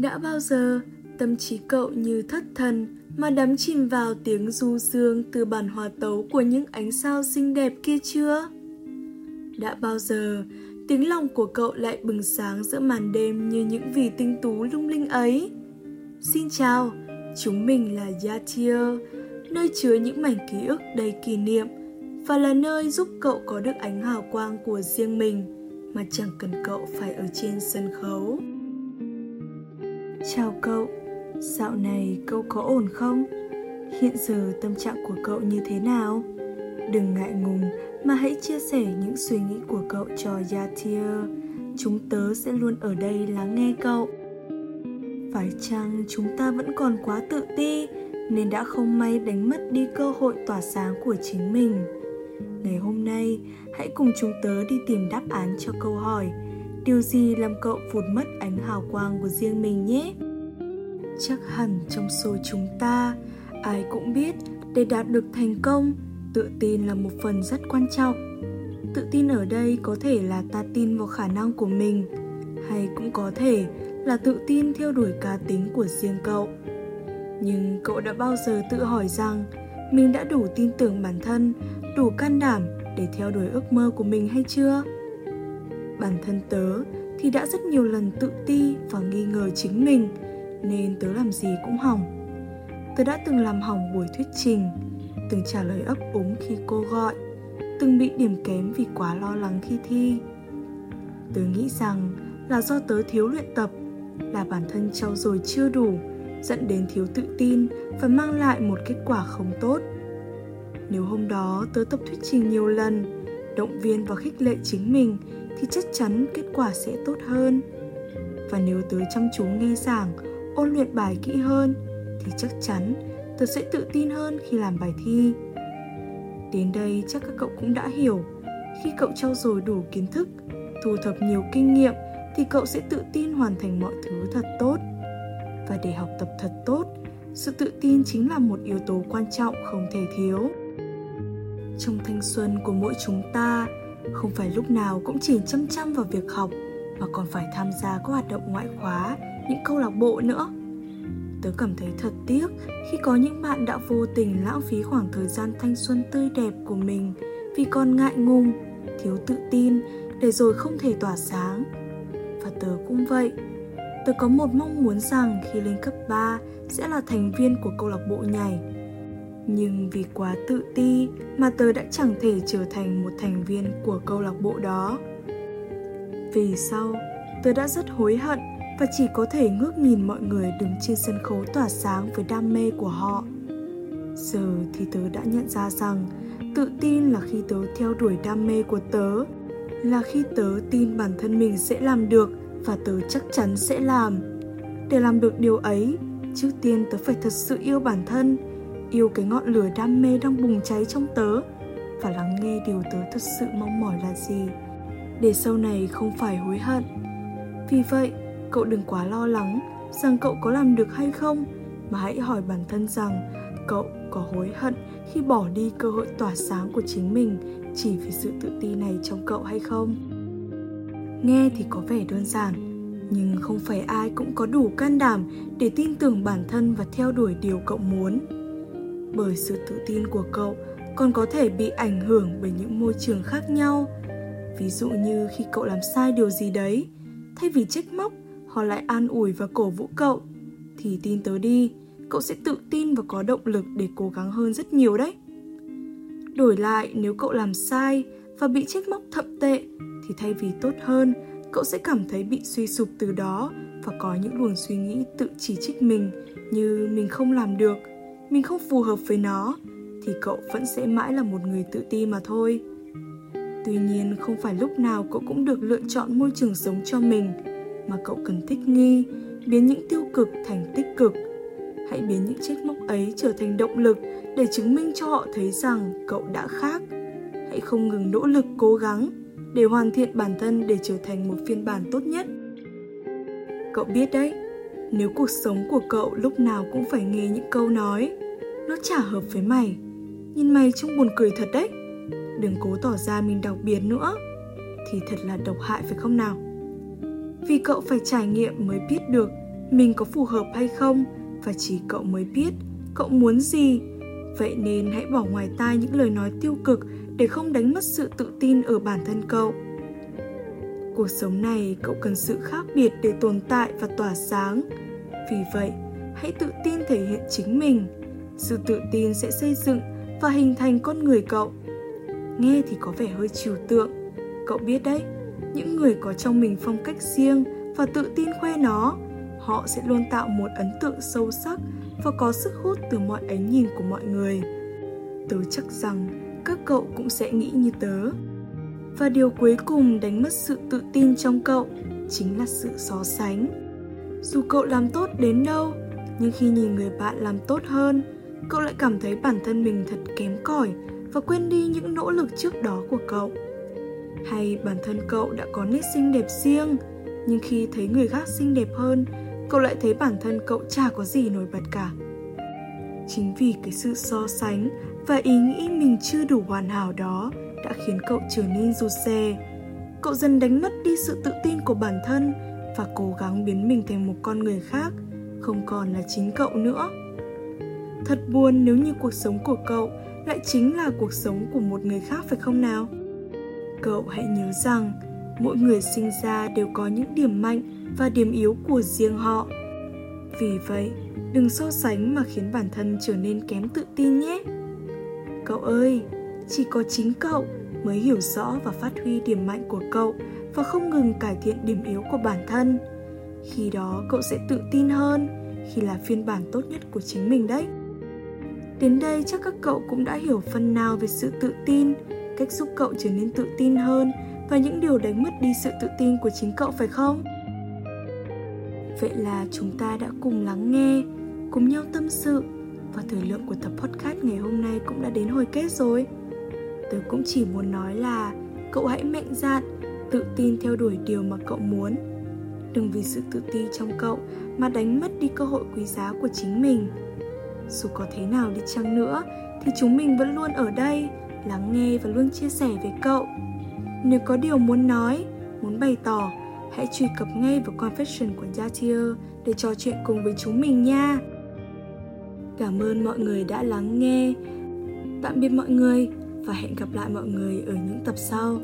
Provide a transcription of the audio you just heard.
Đã bao giờ tâm trí cậu như thất thần mà đắm chìm vào tiếng du dương từ bản hòa tấu của những ánh sao xinh đẹp kia chưa? Đã bao giờ tiếng lòng của cậu lại bừng sáng giữa màn đêm như những vì tinh tú lung linh ấy? Xin chào, chúng mình là Yatir, nơi chứa những mảnh ký ức đầy kỷ niệm và là nơi giúp cậu có được ánh hào quang của riêng mình mà chẳng cần cậu phải ở trên sân khấu. Chào cậu, dạo này cậu có ổn không? Hiện giờ tâm trạng của cậu như thế nào? Đừng ngại ngùng mà hãy chia sẻ những suy nghĩ của cậu cho Yatir. Chúng tớ sẽ luôn ở đây lắng nghe cậu. Phải chăng chúng ta vẫn còn quá tự ti nên đã không may đánh mất đi cơ hội tỏa sáng của chính mình? Ngày hôm nay, hãy cùng chúng tớ đi tìm đáp án cho câu hỏi Điều gì làm cậu vụt mất ánh hào quang của riêng mình nhé? Chắc hẳn trong số chúng ta, ai cũng biết để đạt được thành công, tự tin là một phần rất quan trọng. Tự tin ở đây có thể là ta tin vào khả năng của mình, hay cũng có thể là tự tin theo đuổi cá tính của riêng cậu. Nhưng cậu đã bao giờ tự hỏi rằng mình đã đủ tin tưởng bản thân, đủ can đảm để theo đuổi ước mơ của mình hay chưa? Bản thân tớ thì đã rất nhiều lần tự ti và nghi ngờ chính mình, nên tớ làm gì cũng hỏng. Tớ đã từng làm hỏng buổi thuyết trình, từng trả lời ấp úng khi cô gọi, từng bị điểm kém vì quá lo lắng khi thi. Tớ nghĩ rằng là do tớ thiếu luyện tập, là bản thân trau dồi chưa đủ, dẫn đến thiếu tự tin và mang lại một kết quả không tốt. Nếu hôm đó tớ tập thuyết trình nhiều lần, động viên và khích lệ chính mình thì chắc chắn kết quả sẽ tốt hơn. Và nếu tớ chăm chú nghe giảng, ôn luyện bài kỹ hơn thì chắc chắn tớ sẽ tự tin hơn khi làm bài thi. Đến đây chắc các cậu cũng đã hiểu, khi cậu trau dồi đủ kiến thức, thu thập nhiều kinh nghiệm thì cậu sẽ tự tin hoàn thành mọi thứ thật tốt. Và để học tập thật tốt, sự tự tin chính là một yếu tố quan trọng không thể thiếu. Trong thanh xuân của mỗi chúng ta, không phải lúc nào cũng chỉ chăm chăm vào việc học mà còn phải tham gia các hoạt động ngoại khóa, những câu lạc bộ nữa. Tớ cảm thấy thật tiếc khi có những bạn đã vô tình lãng phí khoảng thời gian thanh xuân tươi đẹp của mình vì còn ngại ngùng, thiếu tự tin để rồi không thể tỏa sáng. Và tớ cũng vậy. Tớ có một mong muốn rằng khi lên cấp 3 sẽ là thành viên của câu lạc bộ nhảy nhưng vì quá tự ti mà tớ đã chẳng thể trở thành một thành viên của câu lạc bộ đó. Vì sau, tớ đã rất hối hận và chỉ có thể ngước nhìn mọi người đứng trên sân khấu tỏa sáng với đam mê của họ. Giờ thì tớ đã nhận ra rằng tự tin là khi tớ theo đuổi đam mê của tớ, là khi tớ tin bản thân mình sẽ làm được và tớ chắc chắn sẽ làm. Để làm được điều ấy, trước tiên tớ phải thật sự yêu bản thân yêu cái ngọn lửa đam mê đang bùng cháy trong tớ và lắng nghe điều tớ thật sự mong mỏi là gì. Để sau này không phải hối hận. Vì vậy, cậu đừng quá lo lắng rằng cậu có làm được hay không, mà hãy hỏi bản thân rằng cậu có hối hận khi bỏ đi cơ hội tỏa sáng của chính mình chỉ vì sự tự ti này trong cậu hay không? Nghe thì có vẻ đơn giản, nhưng không phải ai cũng có đủ can đảm để tin tưởng bản thân và theo đuổi điều cậu muốn bởi sự tự tin của cậu còn có thể bị ảnh hưởng bởi những môi trường khác nhau. Ví dụ như khi cậu làm sai điều gì đấy, thay vì trách móc, họ lại an ủi và cổ vũ cậu, thì tin tớ đi, cậu sẽ tự tin và có động lực để cố gắng hơn rất nhiều đấy. Đổi lại, nếu cậu làm sai và bị trách móc thậm tệ, thì thay vì tốt hơn, cậu sẽ cảm thấy bị suy sụp từ đó và có những luồng suy nghĩ tự chỉ trích mình như mình không làm được mình không phù hợp với nó, thì cậu vẫn sẽ mãi là một người tự ti mà thôi. Tuy nhiên, không phải lúc nào cậu cũng được lựa chọn môi trường sống cho mình, mà cậu cần thích nghi, biến những tiêu cực thành tích cực. Hãy biến những trách móc ấy trở thành động lực để chứng minh cho họ thấy rằng cậu đã khác. Hãy không ngừng nỗ lực, cố gắng để hoàn thiện bản thân để trở thành một phiên bản tốt nhất. Cậu biết đấy nếu cuộc sống của cậu lúc nào cũng phải nghe những câu nói, nó chả hợp với mày. Nhìn mày trông buồn cười thật đấy. Đừng cố tỏ ra mình đặc biệt nữa. Thì thật là độc hại phải không nào? Vì cậu phải trải nghiệm mới biết được mình có phù hợp hay không, và chỉ cậu mới biết cậu muốn gì. Vậy nên hãy bỏ ngoài tai những lời nói tiêu cực để không đánh mất sự tự tin ở bản thân cậu cuộc sống này cậu cần sự khác biệt để tồn tại và tỏa sáng. Vì vậy, hãy tự tin thể hiện chính mình. Sự tự tin sẽ xây dựng và hình thành con người cậu. Nghe thì có vẻ hơi trừu tượng. Cậu biết đấy, những người có trong mình phong cách riêng và tự tin khoe nó, họ sẽ luôn tạo một ấn tượng sâu sắc và có sức hút từ mọi ánh nhìn của mọi người. Tớ chắc rằng các cậu cũng sẽ nghĩ như tớ và điều cuối cùng đánh mất sự tự tin trong cậu chính là sự so sánh. Dù cậu làm tốt đến đâu, nhưng khi nhìn người bạn làm tốt hơn, cậu lại cảm thấy bản thân mình thật kém cỏi và quên đi những nỗ lực trước đó của cậu. Hay bản thân cậu đã có nét xinh đẹp riêng, nhưng khi thấy người khác xinh đẹp hơn, cậu lại thấy bản thân cậu chả có gì nổi bật cả. Chính vì cái sự so sánh và ý nghĩ mình chưa đủ hoàn hảo đó đã khiến cậu trở nên rụt rè. Cậu dần đánh mất đi sự tự tin của bản thân và cố gắng biến mình thành một con người khác, không còn là chính cậu nữa. Thật buồn nếu như cuộc sống của cậu lại chính là cuộc sống của một người khác, phải không nào? Cậu hãy nhớ rằng, mỗi người sinh ra đều có những điểm mạnh và điểm yếu của riêng họ. Vì vậy, đừng so sánh mà khiến bản thân trở nên kém tự tin nhé. Cậu ơi chỉ có chính cậu mới hiểu rõ và phát huy điểm mạnh của cậu và không ngừng cải thiện điểm yếu của bản thân. Khi đó cậu sẽ tự tin hơn, khi là phiên bản tốt nhất của chính mình đấy. Đến đây chắc các cậu cũng đã hiểu phần nào về sự tự tin, cách giúp cậu trở nên tự tin hơn và những điều đánh mất đi sự tự tin của chính cậu phải không? Vậy là chúng ta đã cùng lắng nghe, cùng nhau tâm sự và thời lượng của tập podcast ngày hôm nay cũng đã đến hồi kết rồi tớ cũng chỉ muốn nói là cậu hãy mạnh dạn, tự tin theo đuổi điều mà cậu muốn. Đừng vì sự tự ti trong cậu mà đánh mất đi cơ hội quý giá của chính mình. Dù có thế nào đi chăng nữa, thì chúng mình vẫn luôn ở đây, lắng nghe và luôn chia sẻ với cậu. Nếu có điều muốn nói, muốn bày tỏ, hãy truy cập ngay vào confession của Yatier để trò chuyện cùng với chúng mình nha. Cảm ơn mọi người đã lắng nghe. Tạm biệt mọi người và hẹn gặp lại mọi người ở những tập sau.